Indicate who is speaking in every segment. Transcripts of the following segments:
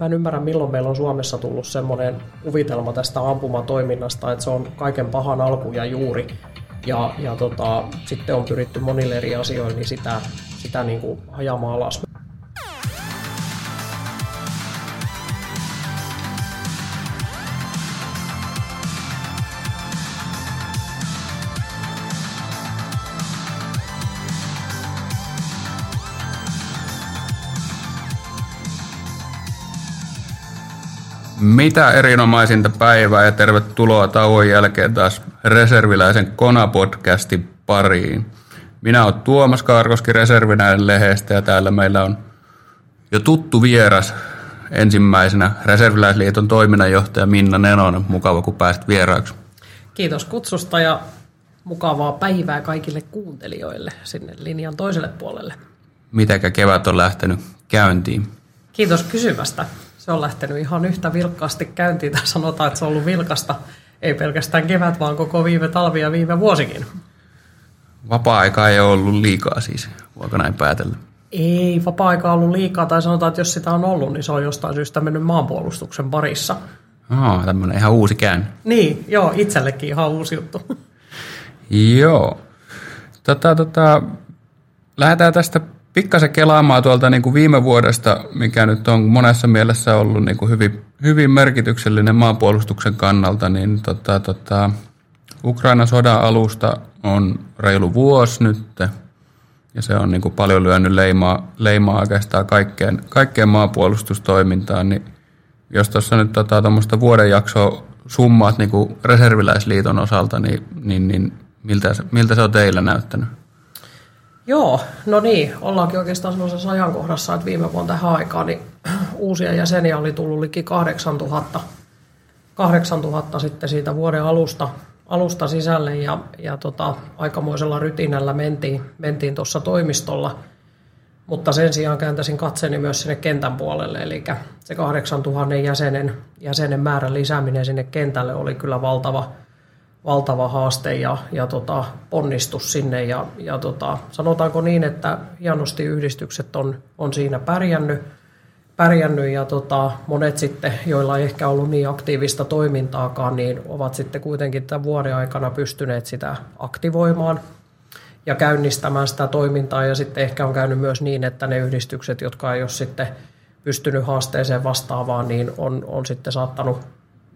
Speaker 1: Mä en ymmärrä, milloin meillä on Suomessa tullut semmoinen kuvitelma tästä ampumatoiminnasta, että se on kaiken pahan alku ja juuri. Ja, ja tota, sitten on pyritty monille eri asioille niin sitä, sitä niin kuin ajamaan alas.
Speaker 2: Mitä erinomaisinta päivää ja tervetuloa tauon jälkeen taas reserviläisen Kona-podcastin pariin. Minä olen Tuomas Kaarkoski Reservinäinen lehestä ja täällä meillä on jo tuttu vieras ensimmäisenä Reserviläisliiton toiminnanjohtaja Minna Nenonen. Mukava, kun pääsit vieraaksi.
Speaker 1: Kiitos kutsusta ja mukavaa päivää kaikille kuuntelijoille sinne linjan toiselle puolelle.
Speaker 2: Mitenkä kevät on lähtenyt käyntiin?
Speaker 1: Kiitos kysymästä se on lähtenyt ihan yhtä vilkkaasti käyntiin, tai sanotaan, että se on ollut vilkasta, ei pelkästään kevät, vaan koko viime talvi ja viime vuosikin.
Speaker 2: Vapaa-aikaa ei ole ollut liikaa siis, voiko näin päätellä?
Speaker 1: Ei vapaa-aikaa ollut liikaa, tai sanotaan, että jos sitä on ollut, niin se on jostain syystä mennyt maanpuolustuksen parissa.
Speaker 2: Oh, tämmöinen ihan uusi käänne.
Speaker 1: Niin, joo, itsellekin ihan uusi juttu.
Speaker 2: joo. Tota, tota, lähdetään tästä pikkasen kelaamaan tuolta niin kuin viime vuodesta, mikä nyt on monessa mielessä ollut niin kuin hyvin, hyvin merkityksellinen maanpuolustuksen kannalta, niin tota, tota, Ukrainan sodan alusta on reilu vuosi nyt, ja se on niin kuin paljon lyönyt leimaa, leimaa oikeastaan kaikkeen, kaikkeen maanpuolustustoimintaan, niin jos tuossa nyt tota, vuoden jaksoa summaat niin kuin reserviläisliiton osalta, niin, niin, niin miltä, miltä se on teillä näyttänyt?
Speaker 1: Joo, no niin, ollaankin oikeastaan sellaisessa ajankohdassa, että viime vuonna tähän aikaan niin uusia jäseniä oli tullut liki 8000, 8000 sitten siitä vuoden alusta, alusta sisälle ja, ja tota, aikamoisella rytinällä mentiin, mentiin tuossa toimistolla. Mutta sen sijaan kääntäisin katseeni myös sinne kentän puolelle, eli se 8000 jäsenen, jäsenen määrän lisääminen sinne kentälle oli kyllä valtava, valtava haaste ja, ja tota, ponnistus sinne. Ja, ja tota, sanotaanko niin, että hienosti yhdistykset on, on siinä pärjännyt, pärjännyt ja tota, monet sitten, joilla ei ehkä ollut niin aktiivista toimintaakaan, niin ovat sitten kuitenkin tämän vuoden aikana pystyneet sitä aktivoimaan ja käynnistämään sitä toimintaa. Ja sitten ehkä on käynyt myös niin, että ne yhdistykset, jotka ei ole sitten pystynyt haasteeseen vastaavaan, niin on, on sitten saattanut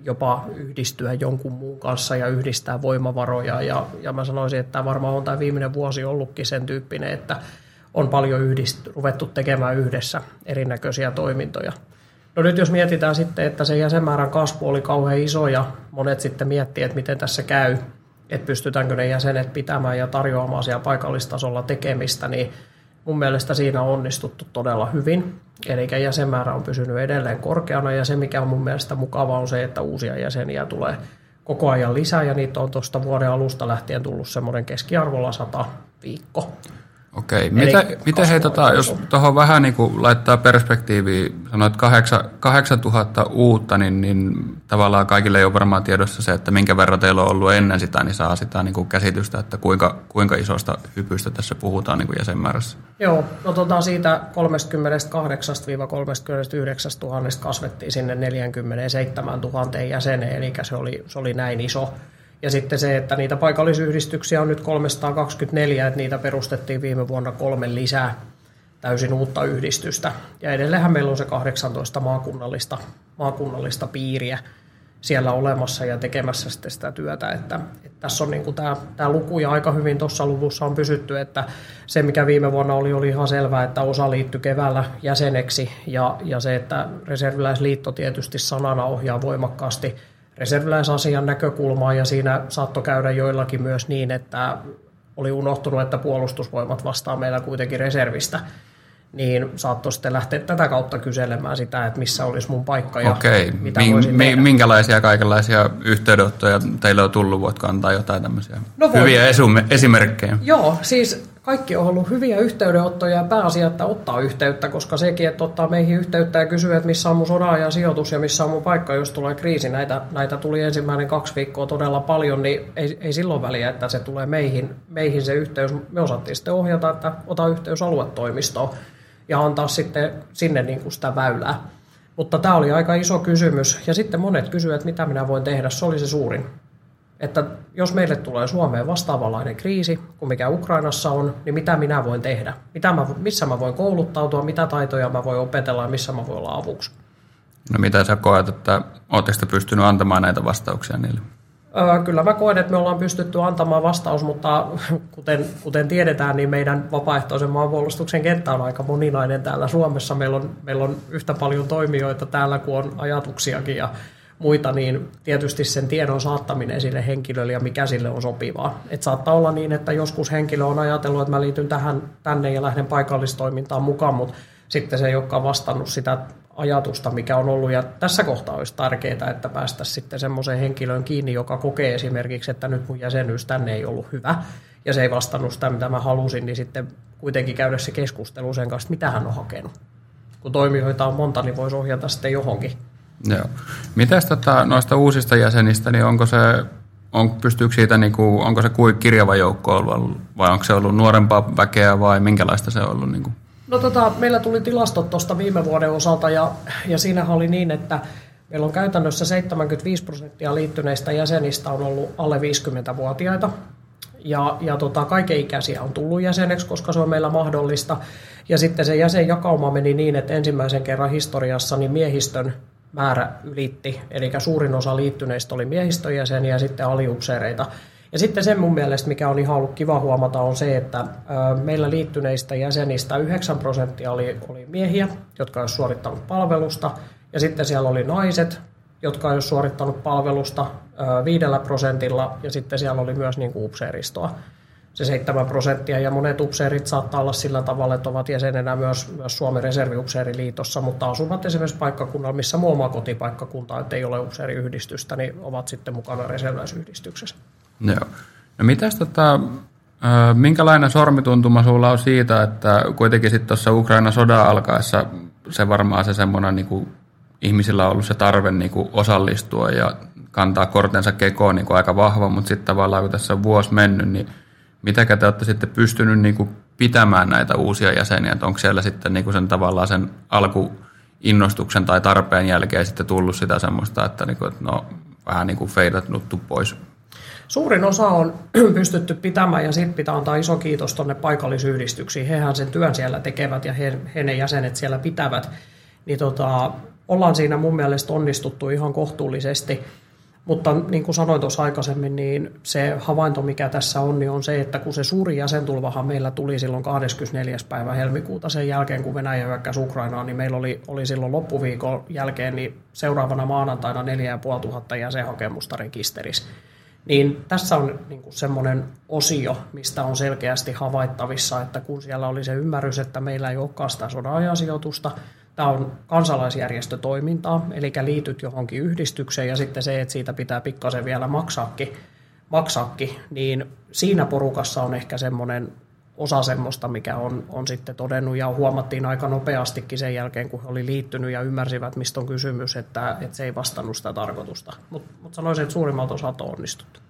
Speaker 1: jopa yhdistyä jonkun muun kanssa ja yhdistää voimavaroja. Ja, ja mä sanoisin, että varmaan on tämä viimeinen vuosi ollutkin sen tyyppinen, että on paljon yhdist, ruvettu tekemään yhdessä erinäköisiä toimintoja. No nyt jos mietitään sitten, että se jäsenmäärän kasvu oli kauhean iso ja monet sitten miettii, että miten tässä käy, että pystytäänkö ne jäsenet pitämään ja tarjoamaan siellä paikallistasolla tekemistä, niin mun mielestä siinä on onnistuttu todella hyvin. Eli jäsenmäärä on pysynyt edelleen korkeana ja se mikä on mun mielestä mukava on se, että uusia jäseniä tulee koko ajan lisää ja niitä on tuosta vuoden alusta lähtien tullut semmoinen keskiarvolla 100 viikko.
Speaker 2: Okei. Mitä, miten he, tota, jos tuohon vähän niin kuin laittaa perspektiiviin, sanoit 8000 uutta, niin, niin tavallaan kaikille ei ole varmaan tiedossa se, että minkä verran teillä on ollut ennen sitä, niin saa sitä niin kuin käsitystä, että kuinka, kuinka isosta hypystä tässä puhutaan niin kuin jäsenmäärässä.
Speaker 1: Joo, no tota siitä 38-39 000 kasvettiin sinne 47 000 jäseneen, eli se oli, se oli näin iso ja sitten se, että niitä paikallisyhdistyksiä on nyt 324, että niitä perustettiin viime vuonna kolme lisää täysin uutta yhdistystä. Ja edelleenhän meillä on se 18 maakunnallista, maakunnallista piiriä siellä olemassa ja tekemässä sitten sitä työtä. Että, että tässä on niin kuin tämä, tämä luku ja aika hyvin tuossa luvussa on pysytty, että se mikä viime vuonna oli, oli ihan selvää, että osa liittyi keväällä jäseneksi ja, ja se, että reserviläisliitto tietysti sanana ohjaa voimakkaasti – reserviläisasian näkökulmaa ja siinä saattoi käydä joillakin myös niin, että oli unohtunut, että puolustusvoimat vastaa meillä kuitenkin reservistä niin saattoi sitten lähteä tätä kautta kyselemään sitä, että missä olisi mun paikka ja
Speaker 2: Okei. mitä Min, voisin tehdä. Minkälaisia kaikenlaisia yhteydenottoja teille on tullut? Voitko antaa jotain tämmöisiä no hyviä esume, esimerkkejä?
Speaker 1: Joo, siis kaikki on ollut hyviä yhteydenottoja ja pääasia, että ottaa yhteyttä, koska sekin, että ottaa meihin yhteyttä ja kysyy, että missä on mun ja sijoitus ja missä on mun paikka, jos tulee kriisi. Näitä, näitä tuli ensimmäinen kaksi viikkoa todella paljon, niin ei, ei silloin väliä, että se tulee meihin, meihin se yhteys. Me osattiin sitten ohjata, että ota yhteys aluetoimistoon ja antaa sitten sinne niin kuin sitä väylää. Mutta tämä oli aika iso kysymys. Ja sitten monet kysyivät, että mitä minä voin tehdä. Se oli se suurin. Että jos meille tulee Suomeen vastaavanlainen kriisi kuin mikä Ukrainassa on, niin mitä minä voin tehdä? Mitä mä, missä mä voin kouluttautua, mitä taitoja mä voin opetella ja missä mä voin olla avuksi?
Speaker 2: No mitä sä koet, että oletteko pystynyt antamaan näitä vastauksia niille?
Speaker 1: Kyllä mä koen, että me ollaan pystytty antamaan vastaus, mutta kuten, kuten tiedetään, niin meidän vapaaehtoisen maanpuolustuksen kenttä on aika moninainen täällä Suomessa. Meillä on, meillä on yhtä paljon toimijoita täällä kuin on ajatuksiakin ja muita, niin tietysti sen tiedon saattaminen sille henkilölle ja mikä sille on sopivaa. Et saattaa olla niin, että joskus henkilö on ajatellut, että mä liityn tähän tänne ja lähden paikallistoimintaan mukaan, mutta sitten se ei olekaan vastannut sitä ajatusta, mikä on ollut. Ja tässä kohtaa olisi tärkeää, että päästä sitten semmoiseen henkilöön kiinni, joka kokee esimerkiksi, että nyt mun jäsenyys tänne ei ollut hyvä, ja se ei vastannut sitä, mitä mä halusin, niin sitten kuitenkin käydä se keskustelu sen kanssa, mitä hän on hakenut. Kun toimijoita on monta, niin voisi ohjata sitten johonkin.
Speaker 2: Joo. Mitäs tota, noista uusista jäsenistä, niin onko se, on, pystyykö siitä, niin kuin, onko se kuin kirjava joukko ollut, vai onko se ollut nuorempaa väkeä vai minkälaista se on ollut? Niin kuin?
Speaker 1: No tota, meillä tuli tilastot tuosta viime vuoden osalta ja, ja siinähän oli niin, että meillä on käytännössä 75 prosenttia liittyneistä jäsenistä on ollut alle 50-vuotiaita. Ja, ja tota, kaikenikäisiä on tullut jäseneksi, koska se on meillä mahdollista. Ja sitten se jäsenjakauma meni niin, että ensimmäisen kerran historiassa niin miehistön määrä ylitti, eli suurin osa liittyneistä oli miehistöjäseniä ja sitten aliupseereita. Ja sitten sen mun mielestä, mikä on ihan ollut kiva huomata, on se, että meillä liittyneistä jäsenistä 9 prosenttia oli, oli miehiä, jotka olisivat suorittanut palvelusta, ja sitten siellä oli naiset, jotka olisivat suorittanut palvelusta viidellä prosentilla, ja sitten siellä oli myös niin kuin upseeristoa se 7 prosenttia, ja monet upseerit saattaa olla sillä tavalla, että ovat jäsenenä myös, myös Suomen reserviupseeriliitossa, mutta asuvat esimerkiksi paikkakunnalla, missä muu oma kotipaikkakunta, että ei ole upseeriyhdistystä, niin ovat sitten mukana reserviläisyhdistyksessä.
Speaker 2: Joo. No mitäs tota, minkälainen sormituntuma sulla on siitä, että kuitenkin sitten tuossa Ukraina sodan alkaessa se varmaan se semmoinen niin kuin, ihmisillä on ollut se tarve niin kuin osallistua ja kantaa kortensa kekoon niin kuin aika vahva, mutta sitten tavallaan kun tässä on vuosi mennyt, niin Mitäkä te olette sitten pystynyt niin kuin pitämään näitä uusia jäseniä, että onko siellä sitten niin kuin sen tavallaan sen alkuinnostuksen tai tarpeen jälkeen sitten tullut sitä semmoista, että, niin kuin, että no, vähän niin kuin feidatnuttu pois?
Speaker 1: Suurin osa on pystytty pitämään ja sitten pitää antaa iso kiitos tuonne paikallisyhdistyksiin. Hehän sen työn siellä tekevät ja he, he ne jäsenet siellä pitävät. Niin tota, ollaan siinä mun mielestä onnistuttu ihan kohtuullisesti. Mutta niin kuin sanoin tuossa aikaisemmin, niin se havainto, mikä tässä on, niin on se, että kun se suuri jäsentulvahan meillä tuli silloin 24. päivä helmikuuta sen jälkeen, kun Venäjä hyökkäsi Ukrainaan, niin meillä oli, oli silloin loppuviikon jälkeen niin seuraavana maanantaina 4500 jäsenhakemusta rekisterissä. Niin tässä on niin kuin semmoinen osio, mistä on selkeästi havaittavissa, että kun siellä oli se ymmärrys, että meillä ei olekaan sitä sodan sijoitusta, Tämä on kansalaisjärjestötoimintaa, eli liityt johonkin yhdistykseen ja sitten se, että siitä pitää pikkasen vielä maksaakin, maksaakin niin siinä porukassa on ehkä semmoinen osa semmoista, mikä on, on sitten todennut ja huomattiin aika nopeastikin sen jälkeen, kun he oli liittynyt ja ymmärsivät, mistä on kysymys, että, että se ei vastannut sitä tarkoitusta. Mutta mut sanoisin, että suurimmalta osalta on onnistuttu.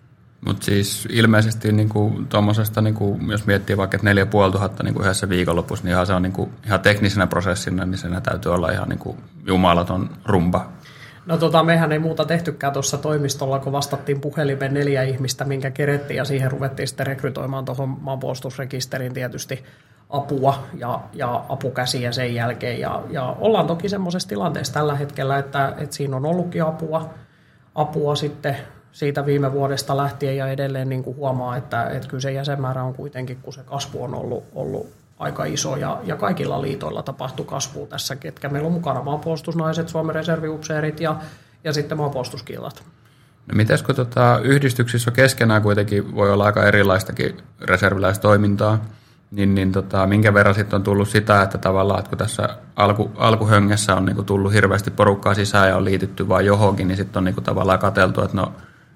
Speaker 2: Mutta siis ilmeisesti niin kuin, niin kuin, jos miettii vaikka, että 4500 niin kuin yhdessä viikonlopussa, niin ihan se on niin kuin, ihan teknisenä prosessina, niin sen täytyy olla ihan niin kuin, jumalaton rumba.
Speaker 1: No tota, mehän ei muuta tehtykään tuossa toimistolla, kun vastattiin puhelimeen neljä ihmistä, minkä kerettiin, ja siihen ruvettiin sitten rekrytoimaan tuohon maanpuolustusrekisteriin tietysti apua ja, ja apukäsiä sen jälkeen. Ja, ja ollaan toki semmoisessa tilanteessa tällä hetkellä, että, että siinä on ollutkin apua, apua sitten siitä viime vuodesta lähtien ja edelleen niin kuin huomaa, että, että kyllä se jäsenmäärä on kuitenkin, kun se kasvu on ollut, ollut aika iso ja, ja kaikilla liitoilla tapahtui kasvu tässä, ketkä meillä on mukana maanpuolustusnaiset, Suomen reserviupseerit ja, ja sitten maanpuolustuskillat.
Speaker 2: No mites kun tota, yhdistyksissä keskenään kuitenkin voi olla aika erilaistakin reserviläistoimintaa, niin, niin tota, minkä verran sitten on tullut sitä, että tavallaan, että kun tässä alku, alkuhöngessä on niinku tullut hirveästi porukkaa sisään ja on liitytty vain johonkin, niin sitten on niinku tavallaan katseltu, että no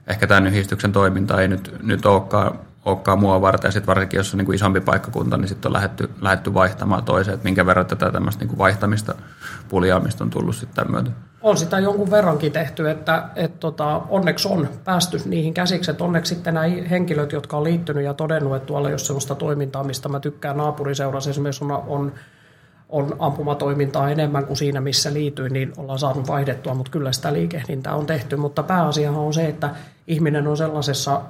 Speaker 2: ehkä tämän yhdistyksen toiminta ei nyt, nyt olekaan, olekaan mua varten. Ja sitten varsinkin, jos on niin kuin isompi paikkakunta, niin sitten on lähdetty, lähdetty vaihtamaan toiseen. Että minkä verran tätä tämmöistä niin kuin vaihtamista, puljaamista on tullut sitten tämän myötä?
Speaker 1: On sitä jonkun verrankin tehty, että, että tota, onneksi on päästy niihin käsiksi, että onneksi sitten nämä henkilöt, jotka on liittynyt ja todennut, että tuolla ole sellaista toimintaa, mista mä tykkään naapuriseurassa esimerkiksi on, on on ampumatoimintaa enemmän kuin siinä, missä liityin, niin ollaan saanut vaihdettua, mutta kyllä sitä liikehdintää on tehty. Mutta pääasiahan on se, että ihminen on sellaisessa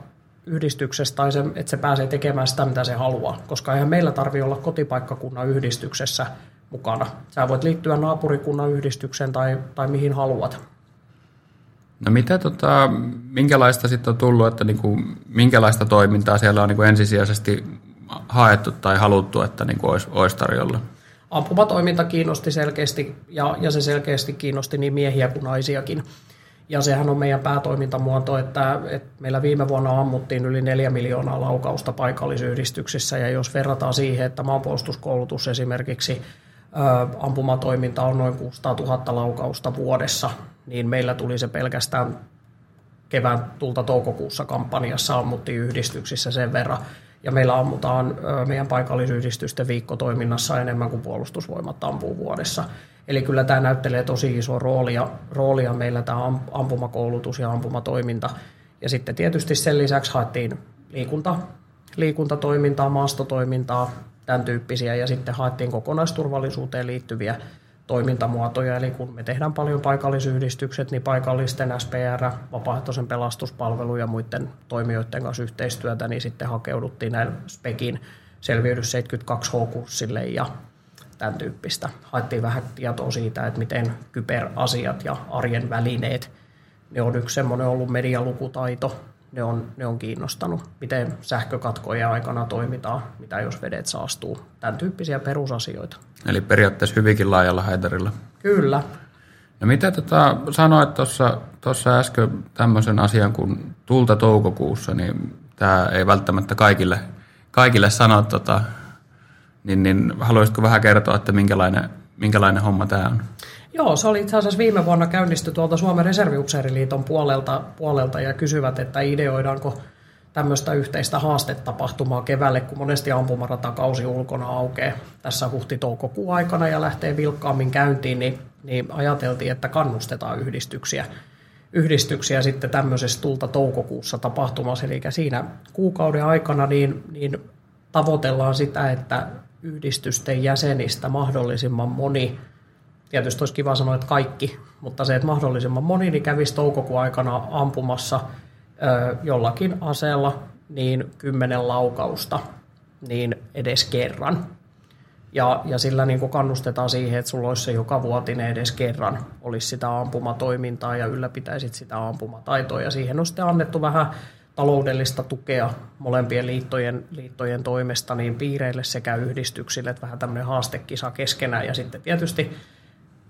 Speaker 1: yhdistyksessä tai se, että se pääsee tekemään sitä, mitä se haluaa. Koska eihän meillä tarvi olla kotipaikkakunnan yhdistyksessä mukana. Sä voit liittyä naapurikunnan yhdistykseen tai, tai mihin haluat.
Speaker 2: No mitä, tota, minkälaista sitten on tullut, että niinku, minkälaista toimintaa siellä on niinku ensisijaisesti haettu tai haluttu, että niinku olisi, olisi tarjolla?
Speaker 1: Ampumatoiminta kiinnosti selkeästi ja, ja se selkeästi kiinnosti niin miehiä kuin naisiakin. Ja sehän on meidän päätoimintamuoto, että, että meillä viime vuonna ammuttiin yli 4 miljoonaa laukausta paikallisyhdistyksissä. Ja jos verrataan siihen, että maanpuolustuskoulutus esimerkiksi ampumatoiminta on noin 600 000 laukausta vuodessa, niin meillä tuli se pelkästään kevään tulta toukokuussa kampanjassa ammuttiin yhdistyksissä sen verran. Ja meillä ammutaan meidän paikallisyhdistysten viikkotoiminnassa enemmän kuin puolustusvoimat ampuu vuodessa. Eli kyllä tämä näyttelee tosi iso roolia, roolia meillä tämä ampumakoulutus ja ampumatoiminta. Ja sitten tietysti sen lisäksi haettiin liikunta, liikuntatoimintaa, maastotoimintaa, tämän tyyppisiä. Ja sitten haettiin kokonaisturvallisuuteen liittyviä toimintamuotoja. Eli kun me tehdään paljon paikallisyhdistykset, niin paikallisten SPR, vapaaehtoisen pelastuspalvelu ja muiden toimijoiden kanssa yhteistyötä, niin sitten hakeuduttiin näin SPEKin selviydys 72H-kurssille ja tämän tyyppistä. Haettiin vähän tietoa siitä, että miten kyberasiat ja arjen välineet, ne on yksi semmoinen ollut medialukutaito, ne on, ne on kiinnostanut. Miten sähkökatkojen aikana toimitaan, mitä jos vedet saastuu, tämän tyyppisiä perusasioita.
Speaker 2: Eli periaatteessa hyvinkin laajalla haitarilla.
Speaker 1: Kyllä.
Speaker 2: No mitä tota, sanoit tuossa äsken tämmöisen asian kuin tulta toukokuussa, niin tämä ei välttämättä kaikille, kaikille sano, tota, niin, niin haluaisitko vähän kertoa, että minkälainen, minkälainen homma tämä on?
Speaker 1: Joo, se oli itse asiassa viime vuonna käynnisty tuolta Suomen reserviupseeriliiton puolelta, puolelta ja kysyvät, että ideoidaanko tämmöistä yhteistä haastetapahtumaa keväälle, kun monesti ampumaраtakausi ulkona aukeaa tässä huhti-toukokuun aikana ja lähtee vilkkaammin käyntiin, niin, niin ajateltiin, että kannustetaan yhdistyksiä, yhdistyksiä sitten tämmöisessä tulta toukokuussa tapahtumassa. Eli siinä kuukauden aikana niin, niin tavoitellaan sitä, että yhdistysten jäsenistä mahdollisimman moni, tietysti olisi kiva sanoa, että kaikki, mutta se, että mahdollisimman moni niin kävisi toukokuun aikana ampumassa ö, jollakin aseella niin kymmenen laukausta niin edes kerran. Ja, ja sillä niin kannustetaan siihen, että sulla olisi se joka vuotinen edes kerran olisi sitä ampumatoimintaa ja ylläpitäisit sitä ampumataitoa. Ja siihen on sitten annettu vähän taloudellista tukea molempien liittojen, liittojen toimesta niin piireille sekä yhdistyksille, että vähän tämmöinen haastekisa keskenään ja sitten tietysti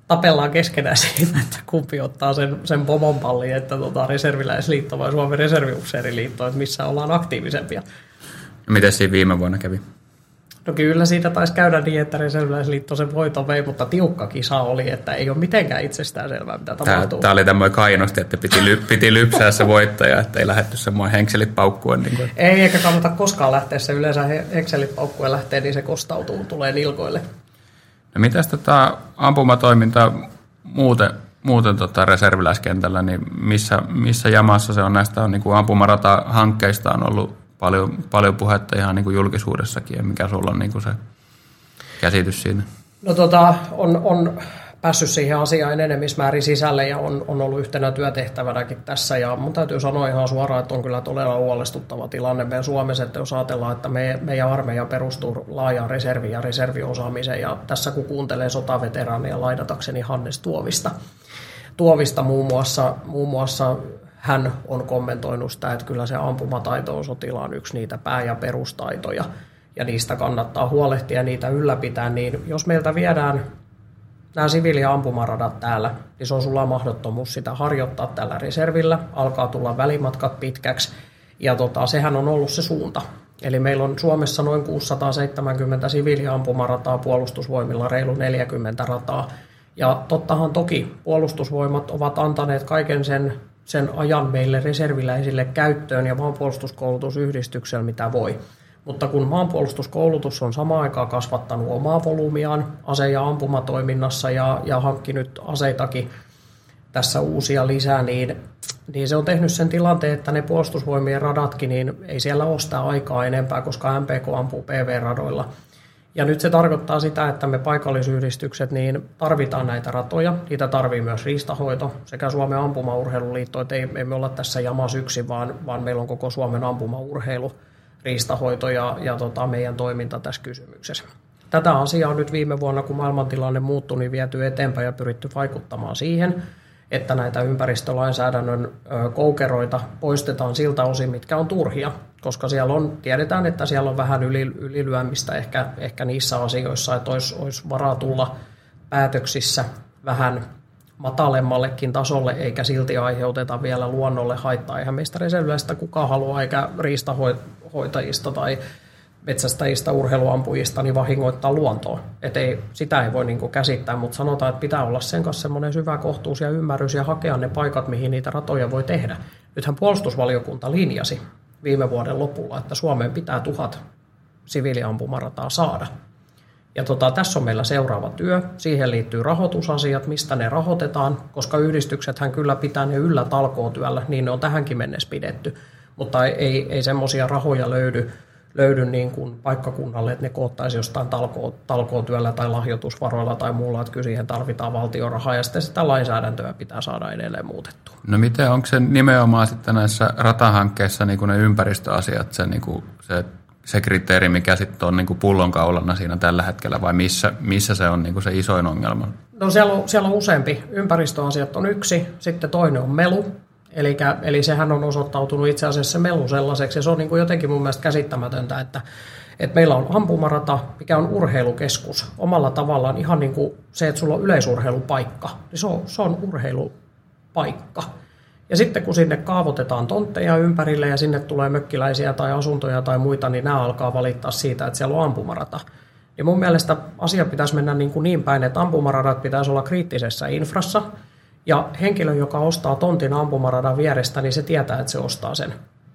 Speaker 1: tapellaan keskenään siitä, että kumpi ottaa sen, sen pomon pallin, että tota, reserviläisliitto vai Suomen reserviupseeriliitto, että missä ollaan aktiivisempia.
Speaker 2: Miten siinä viime vuonna kävi?
Speaker 1: No kyllä siitä taisi käydä niin, että reserviläisliitto sen voiton vei, mutta tiukka kisa oli, että ei ole mitenkään itsestäänselvää, mitä tapahtuu.
Speaker 2: Tämä oli tämmöinen kainosti, että piti, ly, piti lypsää se voittaja, että ei lähdetty semmoinen henkselit paukkuen. Niin kuin.
Speaker 1: Ei, eikä kannata koskaan lähteä se yleensä henkselit paukkuen lähtee, niin se kostautuu, tulee nilkoille.
Speaker 2: No mitäs tota ampumatoiminta muuten, muuten tota reserviläiskentällä, niin missä, missä jamassa se on näistä on, niin kuin ampumarata-hankkeista on ollut paljon, paljon puhetta ihan niin kuin julkisuudessakin, ja mikä sulla on niin kuin se käsitys siinä?
Speaker 1: No tota, on, on päässyt siihen asiaan enemmismäärin sisälle ja on, on ollut yhtenä työtehtävänäkin tässä. Ja mun täytyy sanoa ihan suoraan, että on kyllä todella huolestuttava tilanne meidän Suomessa, että jos ajatellaan, että me, meidän armeija perustuu laajaan reserviin ja reserviosaamiseen. Ja tässä kun kuuntelee sotaveteraania lainatakseni Hannes Tuovista, Tuovista muun muassa, muun muassa hän on kommentoinut sitä, että kyllä se ampumataito on sotilaan yksi niitä pää- ja perustaitoja, ja niistä kannattaa huolehtia ja niitä ylläpitää, niin jos meiltä viedään nämä siviili- ampumaradat täällä, niin se on sulla mahdottomuus sitä harjoittaa tällä reservillä, alkaa tulla välimatkat pitkäksi, ja tota, sehän on ollut se suunta. Eli meillä on Suomessa noin 670 siviiliampumarataa, puolustusvoimilla reilu 40 rataa, ja tottahan toki puolustusvoimat ovat antaneet kaiken sen sen ajan meille reserviläisille käyttöön ja maanpuolustuskoulutusyhdistyksellä mitä voi. Mutta kun maanpuolustuskoulutus on samaan aikaan kasvattanut omaa volyymiaan ase- ja ampumatoiminnassa ja, ja hankkinut aseitakin tässä uusia lisää, niin, niin se on tehnyt sen tilanteen, että ne puolustusvoimien radatkin, niin ei siellä ole sitä aikaa enempää, koska MPK ampuu PV-radoilla. Ja nyt se tarkoittaa sitä, että me paikallisyhdistykset niin tarvitaan näitä ratoja. Niitä tarvii myös riistahoito sekä Suomen ampumaurheiluliitto, että ei, me olla tässä jamas yksi, vaan, vaan meillä on koko Suomen ampumaurheilu, riistahoito ja, ja tota, meidän toiminta tässä kysymyksessä. Tätä asiaa on nyt viime vuonna, kun maailmantilanne muuttui, niin viety eteenpäin ja pyritty vaikuttamaan siihen, että näitä ympäristölainsäädännön koukeroita poistetaan siltä osin, mitkä on turhia, koska siellä on, tiedetään, että siellä on vähän yli, ylilyömistä ehkä, ehkä niissä asioissa, että olisi, olisi varaa tulla päätöksissä vähän matalemmallekin tasolle, eikä silti aiheuteta vielä luonnolle haittaa. Eihän meistä reserviläistä kukaan halua, eikä riistahoitajista tai metsästäjistä, urheiluampujista, niin vahingoittaa luontoa. Et ei, sitä ei voi niin käsittää, mutta sanotaan, että pitää olla sen kanssa semmoinen syvä kohtuus ja ymmärrys ja hakea ne paikat, mihin niitä ratoja voi tehdä. Nythän puolustusvaliokunta linjasi viime vuoden lopulla, että Suomeen pitää tuhat siviiliampumarataa saada. Ja tota, tässä on meillä seuraava työ. Siihen liittyy rahoitusasiat, mistä ne rahoitetaan, koska yhdistyksethän kyllä pitää ne yllä talkootyöllä, niin ne on tähänkin mennessä pidetty. Mutta ei, ei semmoisia rahoja löydy löydy niin kuin paikkakunnalle, että ne koottaisi jostain talko, talkootyöllä tai lahjoitusvaroilla tai muulla, että kyllä siihen tarvitaan valtion rahaa ja sitten sitä lainsäädäntöä pitää saada edelleen muutettua.
Speaker 2: No miten, onko se nimenomaan sitten näissä ratahankkeissa niin kuin ne ympäristöasiat, se, niin kuin se, se kriteeri, mikä sitten on niin kuin pullonkaulana siinä tällä hetkellä vai missä, missä se on niin kuin se isoin ongelma?
Speaker 1: No siellä on, siellä on useampi. Ympäristöasiat on yksi, sitten toinen on melu, Eli, eli sehän on osoittautunut itse asiassa melu sellaiseksi, ja se on niin kuin jotenkin mun mielestä käsittämätöntä, että, että meillä on ampumarata, mikä on urheilukeskus, omalla tavallaan ihan niin kuin se, että sulla on yleisurheilupaikka, niin se on, se on urheilupaikka. Ja sitten kun sinne kaavoitetaan tontteja ympärille ja sinne tulee mökkiläisiä tai asuntoja tai muita, niin nämä alkaa valittaa siitä, että siellä on ampumarata. Ja mun mielestä asia pitäisi mennä niin, kuin niin päin, että ampumaradat pitäisi olla kriittisessä infrassa – ja henkilö, joka ostaa tontin ampumaradan vierestä, niin se tietää, että se ostaa sen.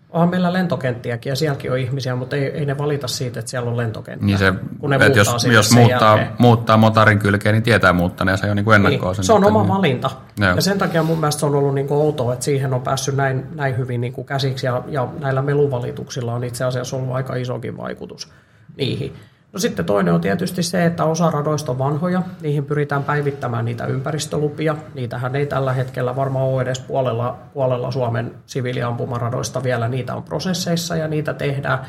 Speaker 1: Onhan meillä lentokenttiäkin ja sielläkin on ihmisiä, mutta ei, ei ne valita siitä, että siellä on lentokenttä.
Speaker 2: Niin se, kun ne että jos, jos muuttaa, muuttaa motarin kylkeen, niin tietää muuttaneensa jo niin kuin ennakkoon
Speaker 1: niin, Se on oma niin. valinta. Joo. Ja sen takia mun mielestä se on ollut niin kuin outoa, että siihen on päässyt näin, näin hyvin niin kuin käsiksi. Ja, ja näillä meluvalituksilla on itse asiassa ollut aika isokin vaikutus niihin. No sitten toinen on tietysti se, että osa radoista on vanhoja, niihin pyritään päivittämään niitä ympäristölupia. Niitähän ei tällä hetkellä varmaan ole edes puolella, puolella Suomen siviiliampumaradoista vielä, niitä on prosesseissa ja niitä tehdään.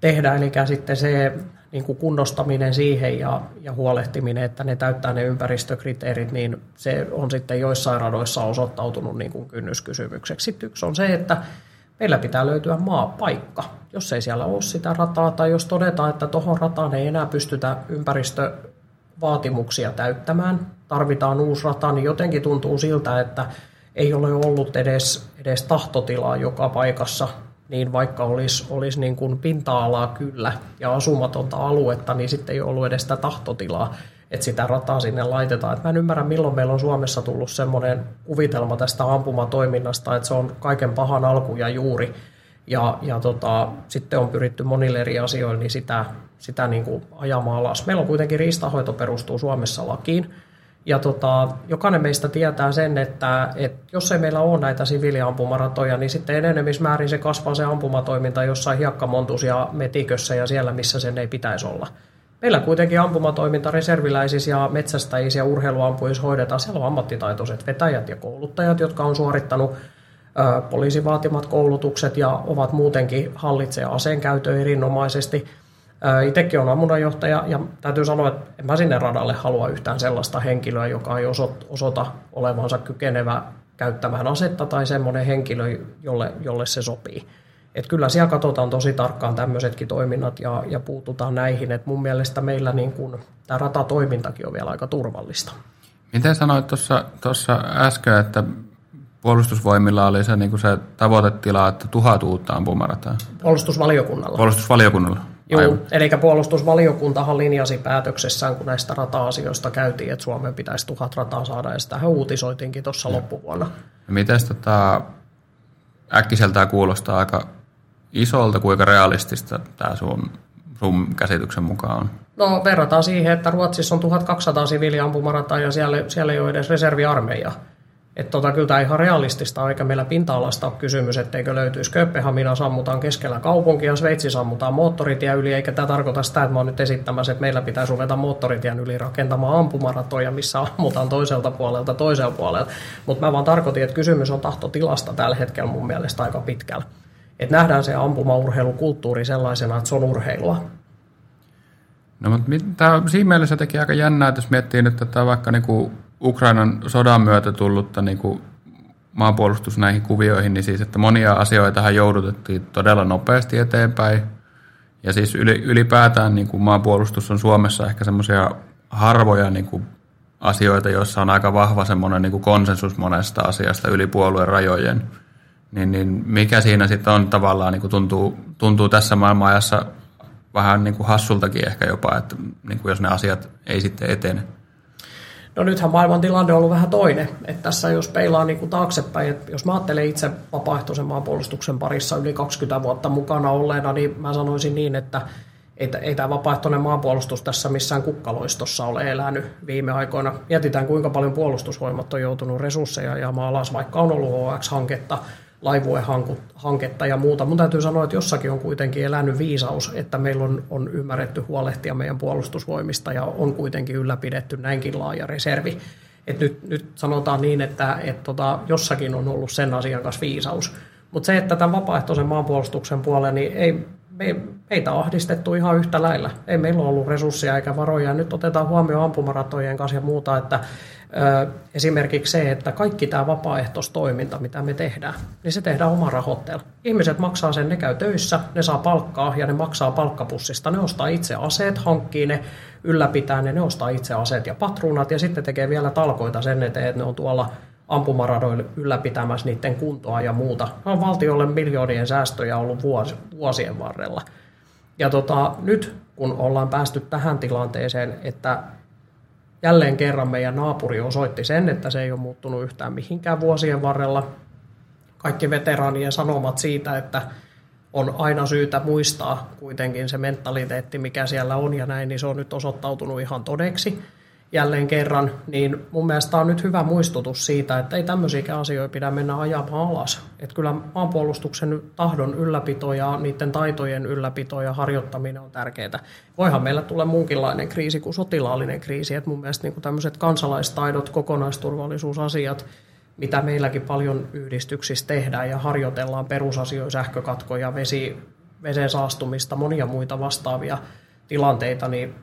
Speaker 1: tehdään. Eli sitten se niin kuin kunnostaminen siihen ja, ja huolehtiminen, että ne täyttää ne ympäristökriteerit, niin se on sitten joissain radoissa osoittautunut niin kuin kynnyskysymykseksi. Sitten yksi on se, että meillä pitää löytyä maapaikka. Jos ei siellä ole sitä rataa tai jos todetaan, että tuohon rataan ei enää pystytä ympäristövaatimuksia täyttämään, tarvitaan uusi rata, niin jotenkin tuntuu siltä, että ei ole ollut edes, edes tahtotilaa joka paikassa, niin vaikka olisi, olisi niin kuin pinta-alaa kyllä ja asumatonta aluetta, niin sitten ei ollut edes sitä tahtotilaa että sitä rataa sinne laitetaan. Et mä en ymmärrä, milloin meillä on Suomessa tullut semmoinen kuvitelma tästä ampumatoiminnasta, että se on kaiken pahan alku ja juuri. Ja, ja tota, sitten on pyritty monille eri asioille niin sitä, sitä niin kuin ajamaan alas. Meillä on kuitenkin riistahoito perustuu Suomessa lakiin. Ja tota, jokainen meistä tietää sen, että, että jos ei meillä ole näitä siviiliampumaratoja, niin sitten enenemismäärin se kasvaa se ampumatoiminta jossain hiekkamontus ja metikössä ja siellä, missä sen ei pitäisi olla. Meillä kuitenkin ampumatoiminta reserviläisissä ja metsästäjissä ja urheiluampujissa hoidetaan. Siellä on ammattitaitoiset vetäjät ja kouluttajat, jotka on suorittanut poliisin vaatimat koulutukset ja ovat muutenkin hallitsee aseen käytön erinomaisesti. Itsekin on ammunnanjohtaja ja täytyy sanoa, että en mä sinne radalle halua yhtään sellaista henkilöä, joka ei osoita olevansa kykenevä käyttämään asetta tai semmoinen henkilö, jolle, jolle se sopii. Et kyllä siellä katsotaan tosi tarkkaan tämmöisetkin toiminnat ja, ja puututaan näihin. Et mun mielestä meillä niin kun, tämä ratatoimintakin on vielä aika turvallista.
Speaker 2: Miten sanoit tuossa äsken, että puolustusvoimilla oli se, niin se tavoitetila, että tuhat uutta ampumarataa?
Speaker 1: Puolustusvaliokunnalla.
Speaker 2: Puolustusvaliokunnalla.
Speaker 1: Joo, eli puolustusvaliokuntahan linjasi päätöksessään, kun näistä rata-asioista käytiin, että Suomeen pitäisi tuhat rataa saada, ja sitä uutisoitinkin tuossa loppuvuonna.
Speaker 2: Miten tota, äkkiseltään kuulostaa aika isolta, kuinka realistista tämä sun, sun käsityksen mukaan on?
Speaker 1: No verrataan siihen, että Ruotsissa on 1200 siviiliampumarataa ja siellä, siellä ei ole edes reserviarmeija. Että tota, kyllä tämä ihan realistista, eikä meillä pinta-alasta ole kysymys, etteikö löytyisi Kööpenhamina sammutaan keskellä kaupunkia, Sveitsi sammutaan moottoritie yli, eikä tämä tarkoita sitä, että mä oon nyt esittämässä, että meillä pitäisi ruveta moottoritien yli rakentamaan ampumaratoja, missä ammutaan toiselta puolelta toisella puolella. Mutta mä vaan tarkoitin, että kysymys on tahtotilasta tällä hetkellä mun mielestä aika pitkällä. Että nähdään se ampumaurheilukulttuuri sellaisena, että se on urheilua.
Speaker 2: No, mutta tämä siinä mielessä teki aika jännää, että jos miettii nyt tätä vaikka niin kuin Ukrainan sodan myötä tullutta niin kuin maanpuolustus näihin kuvioihin, niin siis, että monia asioita joudutettiin todella nopeasti eteenpäin. Ja siis ylipäätään niin kuin maanpuolustus on Suomessa ehkä semmoisia harvoja niin kuin asioita, joissa on aika vahva semmoinen niin kuin konsensus monesta asiasta yli puolueen rajojen. Niin, niin mikä siinä sitten on tavallaan, niin kuin tuntuu, tuntuu tässä maailmanajassa vähän niin kuin hassultakin ehkä jopa, että niin kuin jos ne asiat ei sitten etene.
Speaker 1: No nythän maailman tilanne on ollut vähän toinen. Että tässä jos peilaa niin kuin taaksepäin, että jos mä ajattelen itse vapaaehtoisen maanpuolustuksen parissa yli 20 vuotta mukana olleena, niin mä sanoisin niin, että ei, ei tämä vapaaehtoinen maanpuolustus tässä missään kukkaloistossa ole elänyt viime aikoina. Mietitään, kuinka paljon puolustusvoimat on joutunut resursseja ja alas, vaikka on ollut OX-hanketta, laivuehanketta ja muuta. Mun täytyy sanoa, että jossakin on kuitenkin elänyt viisaus, että meillä on, on ymmärretty huolehtia meidän puolustusvoimista ja on kuitenkin ylläpidetty näinkin laaja reservi. Et nyt, nyt sanotaan niin, että et tota, jossakin on ollut sen asian kanssa viisaus. Mutta se, että tämän vapaaehtoisen maanpuolustuksen puolella, niin ei, me, meitä ahdistettu ihan yhtä lailla. Ei meillä ollut resursseja eikä varoja. Nyt otetaan huomioon ampumaratojen kanssa ja muuta, että esimerkiksi se, että kaikki tämä vapaaehtoistoiminta, mitä me tehdään, niin se tehdään oma rahoitteella. Ihmiset maksaa sen, ne käy töissä, ne saa palkkaa ja ne maksaa palkkapussista. Ne ostaa itse aseet, hankkii ne, ylläpitää ne, ne ostaa itse aseet ja patruunat ja sitten tekee vielä talkoita sen eteen, että ne on tuolla ampumaradoilla ylläpitämässä niiden kuntoa ja muuta. Ne on valtiolle miljoonien säästöjä ollut vuos, vuosien varrella. Ja tota, nyt kun ollaan päästy tähän tilanteeseen, että jälleen kerran meidän naapuri osoitti sen, että se ei ole muuttunut yhtään mihinkään vuosien varrella. Kaikki veteraanien sanomat siitä, että on aina syytä muistaa kuitenkin se mentaliteetti, mikä siellä on ja näin, niin se on nyt osoittautunut ihan todeksi jälleen kerran, niin mun mielestä on nyt hyvä muistutus siitä, että ei tämmöisiä asioita pidä mennä ajamaan alas. Että kyllä maanpuolustuksen tahdon ylläpito ja niiden taitojen ylläpito ja harjoittaminen on tärkeää. Voihan meillä tulla muunkinlainen kriisi kuin sotilaallinen kriisi. Että mun mielestä niin tämmöiset kansalaistaidot, kokonaisturvallisuusasiat, mitä meilläkin paljon yhdistyksissä tehdään ja harjoitellaan perusasioita, sähkökatkoja, vesi, veden saastumista, monia muita vastaavia tilanteita, niin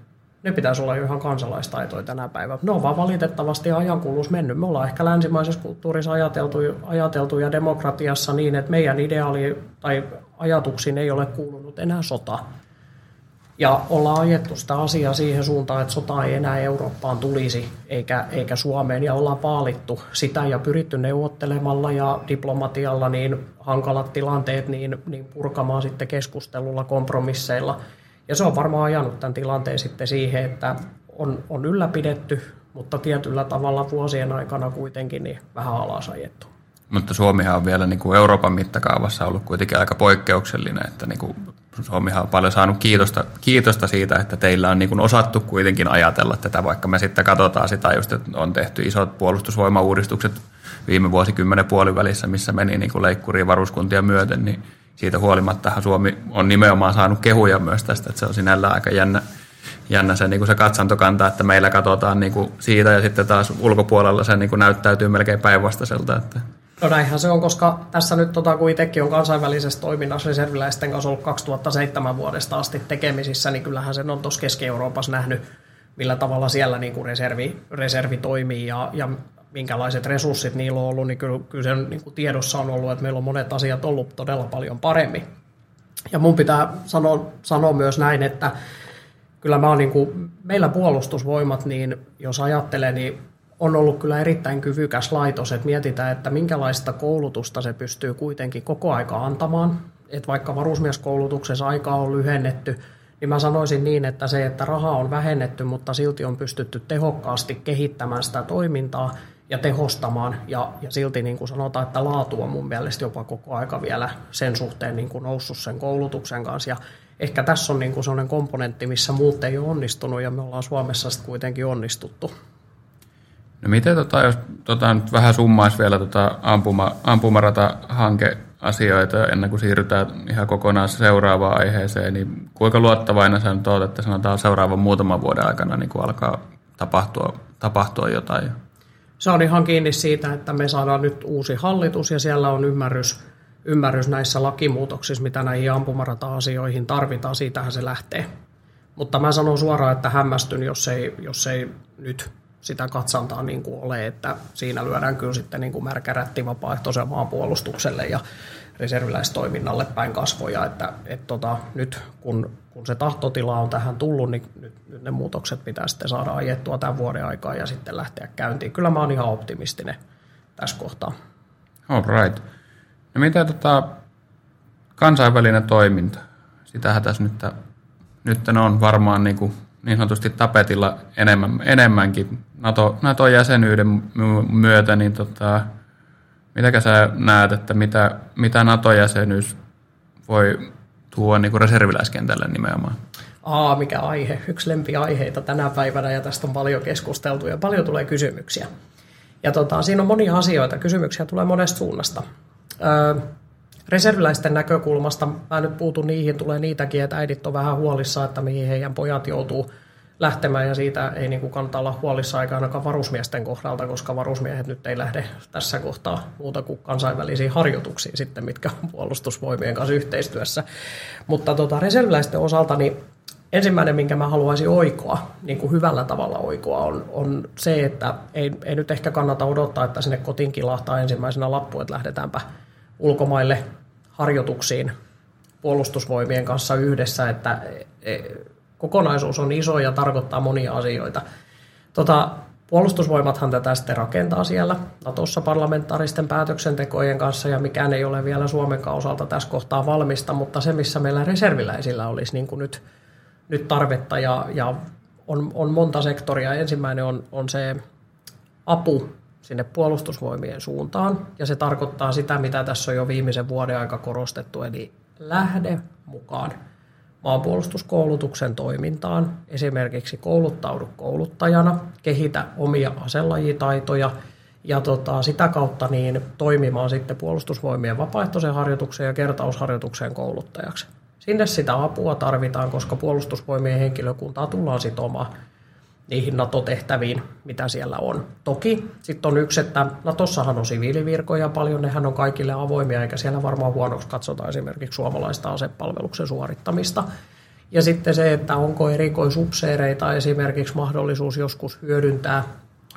Speaker 1: ne pitäisi olla ihan kansalaistaitoja tänä päivänä. Ne on vaan valitettavasti ajankuluus mennyt. Me ollaan ehkä länsimaisessa kulttuurissa ajateltu, ajateltu ja demokratiassa niin, että meidän ideaali tai ajatuksiin ei ole kuulunut enää sota. Ja ollaan ajettu sitä asiaa siihen suuntaan, että sota ei enää Eurooppaan tulisi eikä, eikä Suomeen. Ja ollaan paalittu sitä ja pyritty neuvottelemalla ja diplomatialla niin hankalat tilanteet niin, niin purkamaan sitten keskustelulla, kompromisseilla – ja se on varmaan ajanut tämän tilanteen sitten siihen, että on, on ylläpidetty, mutta tietyllä tavalla vuosien aikana kuitenkin niin vähän alas ajettu.
Speaker 2: Mutta Suomihan on vielä niin kuin Euroopan mittakaavassa ollut kuitenkin aika poikkeuksellinen, että niin kuin Suomihan on paljon saanut kiitosta, kiitosta siitä, että teillä on niin kuin osattu kuitenkin ajatella tätä, vaikka me sitten katsotaan sitä just, että on tehty isot puolustusvoimauudistukset viime vuosikymmenen puolivälissä, missä meni niin kuin leikkuriin varuskuntia myöten, niin siitä huolimatta Suomi on nimenomaan saanut kehuja myös tästä, että se on sinällään aika jännä, jännä se, niin kuin se katsantokanta, että meillä katsotaan niin kuin siitä ja sitten taas ulkopuolella se niin kuin näyttäytyy melkein päinvastaiselta. Että.
Speaker 1: No näinhän se on, koska tässä nyt tota, kun itsekin on kansainvälisessä toiminnassa reserviläisten kanssa ollut 2007 vuodesta asti tekemisissä, niin kyllähän sen on tuossa Keski-Euroopassa nähnyt, millä tavalla siellä niin kuin reservi, reservi toimii ja, ja minkälaiset resurssit niillä on ollut, niin kyllä, kyllä sen niin kuin tiedossa on ollut, että meillä on monet asiat ollut todella paljon paremmin. Ja mun pitää sanoa, sanoa myös näin, että kyllä mä oon niin kuin, meillä puolustusvoimat, niin jos ajattelee, niin on ollut kyllä erittäin kyvykäs laitos, että mietitään, että minkälaista koulutusta se pystyy kuitenkin koko aika antamaan. Että vaikka varusmieskoulutuksessa aikaa on lyhennetty, niin mä sanoisin niin, että se, että rahaa on vähennetty, mutta silti on pystytty tehokkaasti kehittämään sitä toimintaa ja tehostamaan. Ja, ja silti niin kuin sanotaan, että laatu on mun mielestä jopa koko aika vielä sen suhteen niin kuin noussut sen koulutuksen kanssa. Ja ehkä tässä on niin kuin sellainen komponentti, missä muut ei ole onnistunut ja me ollaan Suomessa sitten kuitenkin onnistuttu.
Speaker 2: No miten, tota, jos tota, nyt vähän summaisi vielä tota ampuma, ampumarata-hankeasioita ennen kuin siirrytään ihan kokonaan seuraavaan aiheeseen, niin kuinka luottavainen sä nyt oot, että sanotaan seuraavan muutaman vuoden aikana niin kuin alkaa tapahtua, tapahtua jotain?
Speaker 1: Se on ihan kiinni siitä, että me saadaan nyt uusi hallitus ja siellä on ymmärrys, ymmärrys näissä lakimuutoksissa, mitä näihin ampumarata-asioihin tarvitaan. Siitähän se lähtee. Mutta mä sanon suoraan, että hämmästyn, jos ei, jos ei nyt sitä katsantaa niin kuin ole, että siinä lyödään kyllä sitten niin kuin märkä rätti vapaaehtoisen maanpuolustukselle ja reserviläistoiminnalle päin kasvoja, että et tota, nyt kun, kun se tahtotila on tähän tullut, niin nyt, nyt ne muutokset pitää sitten saada ajettua tämän vuoden aikaa ja sitten lähteä käyntiin. Kyllä mä oon ihan optimistinen tässä kohtaa.
Speaker 2: All right. No mitä tota, kansainvälinen toiminta? Sitähän tässä nyt, nyt on varmaan niin kuin niin sanotusti tapetilla enemmän, enemmänkin NATO, NATO-jäsenyyden myötä, niin tota, mitäkä sä näet, että mitä, mitä NATO-jäsenyys voi tuoda niin kuin reserviläiskentälle nimenomaan?
Speaker 1: Aa, mikä aihe. Yksi lempiaiheita tänä päivänä ja tästä on paljon keskusteltu ja paljon tulee kysymyksiä. Ja tota, siinä on monia asioita. Kysymyksiä tulee monesta suunnasta. Öö, reserviläisten näkökulmasta, mä nyt puutun niihin, tulee niitäkin, että äidit on vähän huolissa, että mihin heidän pojat joutuu lähtemään ja siitä ei niin kuin kannata olla huolissa aika ainakaan varusmiesten kohdalta, koska varusmiehet nyt ei lähde tässä kohtaa muuta kuin kansainvälisiin harjoituksiin sitten, mitkä on puolustusvoimien kanssa yhteistyössä. Mutta tota, reserviläisten osalta niin ensimmäinen, minkä mä haluaisin oikoa, niin kuin hyvällä tavalla oikoa, on, on se, että ei, ei nyt ehkä kannata odottaa, että sinne kotiin kilahtaa ensimmäisenä lappu, että lähdetäänpä ulkomaille harjoituksiin puolustusvoimien kanssa yhdessä, että e, kokonaisuus on iso ja tarkoittaa monia asioita. Tota, puolustusvoimathan tätä sitten rakentaa siellä Natossa parlamentaaristen päätöksentekojen kanssa ja mikään ei ole vielä Suomen osalta tässä kohtaa valmista, mutta se missä meillä reserviläisillä olisi niin kuin nyt, nyt tarvetta ja, ja on, on monta sektoria. Ensimmäinen on, on se apu sinne puolustusvoimien suuntaan ja se tarkoittaa sitä, mitä tässä on jo viimeisen vuoden aika korostettu, eli lähde mukaan maanpuolustuskoulutuksen toimintaan, esimerkiksi kouluttaudu kouluttajana, kehitä omia aselajitaitoja ja tota, sitä kautta niin toimimaan sitten puolustusvoimien vapaaehtoisen harjoituksen ja kertausharjoituksen kouluttajaksi. Sinne sitä apua tarvitaan, koska puolustusvoimien henkilökuntaa tullaan sitomaan niihin NATO-tehtäviin, mitä siellä on. Toki sitten on yksi, että Natossahan on siviilivirkoja paljon, nehän on kaikille avoimia, eikä siellä varmaan huonoksi katsota esimerkiksi suomalaista asepalveluksen suorittamista. Ja sitten se, että onko erikoisupseereita esimerkiksi mahdollisuus joskus hyödyntää,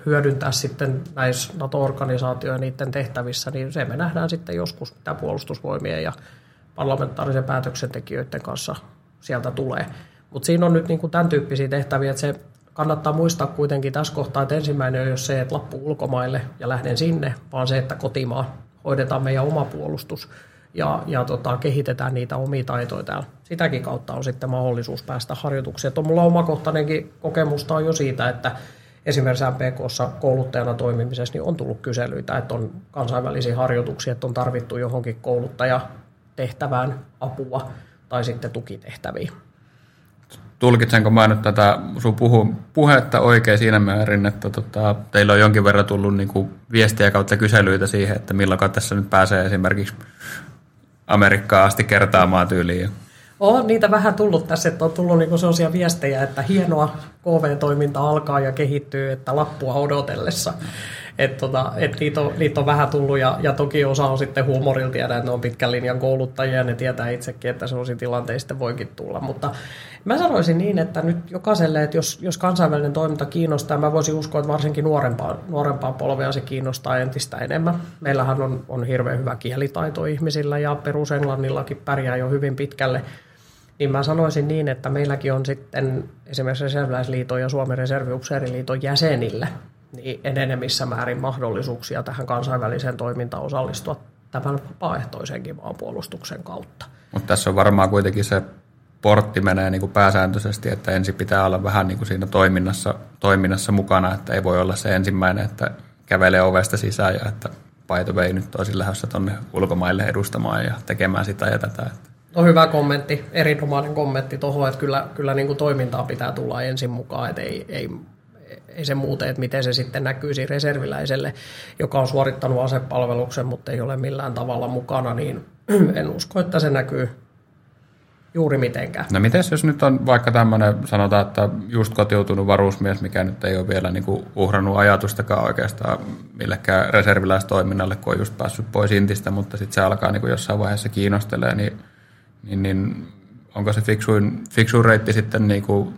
Speaker 1: hyödyntää sitten näissä NATO-organisaatioiden niiden tehtävissä, niin se me nähdään sitten joskus, mitä puolustusvoimien ja parlamentaarisen päätöksentekijöiden kanssa sieltä tulee. Mutta siinä on nyt niin kuin tämän tyyppisiä tehtäviä, että se kannattaa muistaa kuitenkin tässä kohtaa, että ensimmäinen on jos se, että lappu ulkomaille ja lähden sinne, vaan se, että kotimaa hoidetaan meidän oma puolustus ja, ja tota, kehitetään niitä omia taitoja täällä. Sitäkin kautta on sitten mahdollisuus päästä harjoituksiin. On mulla omakohtainenkin kokemusta on jo siitä, että esimerkiksi MPKssa kouluttajana toimimisessa niin on tullut kyselyitä, että on kansainvälisiä harjoituksia, että on tarvittu johonkin kouluttajatehtävään apua tai sitten tukitehtäviä
Speaker 2: tulkitsenko mä nyt tätä sun puhu, puhetta oikein siinä määrin, että tota, teillä on jonkin verran tullut niin kuin viestiä kautta kyselyitä siihen, että milloin tässä nyt pääsee esimerkiksi Amerikkaan asti kertaamaan tyyliin.
Speaker 1: On niitä vähän tullut tässä, että on tullut niinku sellaisia viestejä, että hienoa KV-toiminta alkaa ja kehittyy, että lappua odotellessa. Et tota, et niitä, on, niitä on vähän tullut ja, ja toki osa on sitten huumorilla tiedä, että ne on pitkän linjan kouluttajia ja ne tietää itsekin, että sellaisia tilanteista voikin tulla. Mutta Mä sanoisin niin, että nyt jokaiselle, että jos, jos kansainvälinen toiminta kiinnostaa, mä voisin uskoa, että varsinkin nuorempaa, nuorempaa polvea se kiinnostaa entistä enemmän. Meillähän on, on hirveän hyvä kielitaito ihmisillä ja perusenglannillakin pärjää jo hyvin pitkälle. Niin mä sanoisin niin, että meilläkin on sitten esimerkiksi Reserviläisliiton ja Suomen reserviupseeriliiton jäsenillä niin enenevissä määrin mahdollisuuksia tähän kansainväliseen toimintaan osallistua tämän vapaaehtoisenkin maanpuolustuksen kautta.
Speaker 2: Mutta tässä on varmaan kuitenkin se portti menee niin kuin pääsääntöisesti, että ensin pitää olla vähän niin kuin siinä toiminnassa, toiminnassa mukana, että ei voi olla se ensimmäinen, että kävelee ovesta sisään ja että the way, nyt olisin lähdössä tuonne ulkomaille edustamaan ja tekemään sitä ja tätä.
Speaker 1: No hyvä kommentti, erinomainen kommentti tuohon, että kyllä, kyllä niin kuin toimintaa pitää tulla ensin mukaan, että ei, ei, ei se muuten, että miten se sitten näkyisi reserviläiselle, joka on suorittanut asepalveluksen, mutta ei ole millään tavalla mukana, niin en usko, että se näkyy juuri mitenkään.
Speaker 2: No miten jos nyt on vaikka tämmöinen, sanotaan, että just kotiutunut varusmies, mikä nyt ei ole vielä niin kuin uhrannut ajatustakaan oikeastaan millekään reserviläistoiminnalle, kun on just päässyt pois Intistä, mutta sitten se alkaa niin kuin jossain vaiheessa kiinnostelee, niin, niin, niin onko se fiksuin, fiksuin reitti sitten niin kuin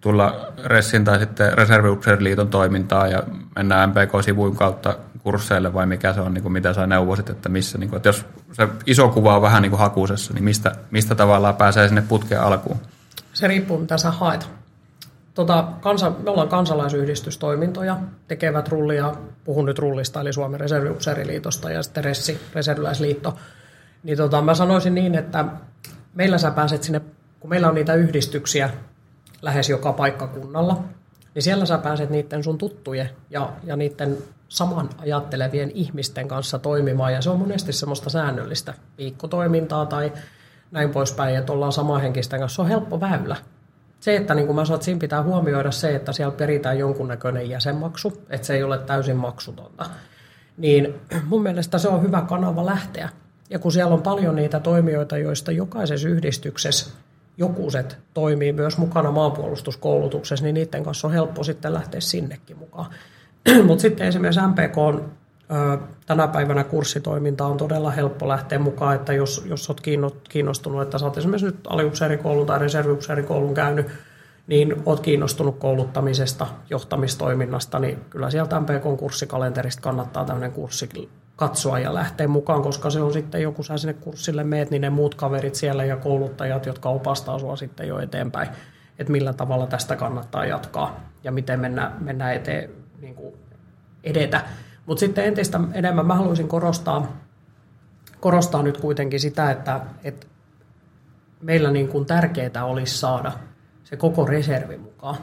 Speaker 2: tulla Ressin tai sitten Reserviupseeriliiton toimintaa ja mennään MPK-sivuin kautta kursseille vai mikä se on, niin kuin mitä sä neuvosit, että missä, niin kuin, että jos se iso kuva on vähän niin kuin hakuisessa, niin mistä, mistä tavallaan pääsee sinne putkeen alkuun?
Speaker 1: Se riippuu, mitä sä haet. Tota, kansa, me ollaan kansalaisyhdistystoimintoja, tekevät rullia, puhun nyt rullista, eli Suomen reserviupseeriliitosta ja sitten Ressi, Reserviläisliitto. Niin tota, mä sanoisin niin, että meillä sä pääset sinne, kun meillä on niitä yhdistyksiä lähes joka paikkakunnalla, niin siellä sä pääset niiden sun tuttujen ja, ja niiden saman ajattelevien ihmisten kanssa toimimaan, ja se on monesti semmoista säännöllistä viikkotoimintaa tai näin poispäin, että ollaan samanhenkisten kanssa, se on helppo väylä. Se, että niin kuin mä saat, siinä pitää huomioida se, että siellä peritään jonkunnäköinen jäsenmaksu, että se ei ole täysin maksutonta. Niin mun mielestä se on hyvä kanava lähteä. Ja kun siellä on paljon niitä toimijoita, joista jokaisessa yhdistyksessä jokuset toimii myös mukana maanpuolustuskoulutuksessa, niin niiden kanssa on helppo sitten lähteä sinnekin mukaan. Mutta sitten esimerkiksi MPK on tänä päivänä kurssitoiminta on todella helppo lähteä mukaan, että jos, jos olet kiinnostunut, että olet esimerkiksi nyt aliupseerikoulun tai reserviupseerikoulun käynyt, niin olet kiinnostunut kouluttamisesta, johtamistoiminnasta, niin kyllä sieltä MPK-kurssikalenterista kannattaa tämmöinen kurssi katsoa ja lähteä mukaan, koska se on sitten joku sä sinne kurssille meet, niin ne muut kaverit siellä ja kouluttajat, jotka opastaa sua sitten jo eteenpäin, että millä tavalla tästä kannattaa jatkaa ja miten mennä, mennä eteen, niin kuin edetä. Mutta sitten entistä enemmän mä haluaisin korostaa, korostaa nyt kuitenkin sitä, että, että meillä niin kuin tärkeää olisi saada se koko reservi mukaan.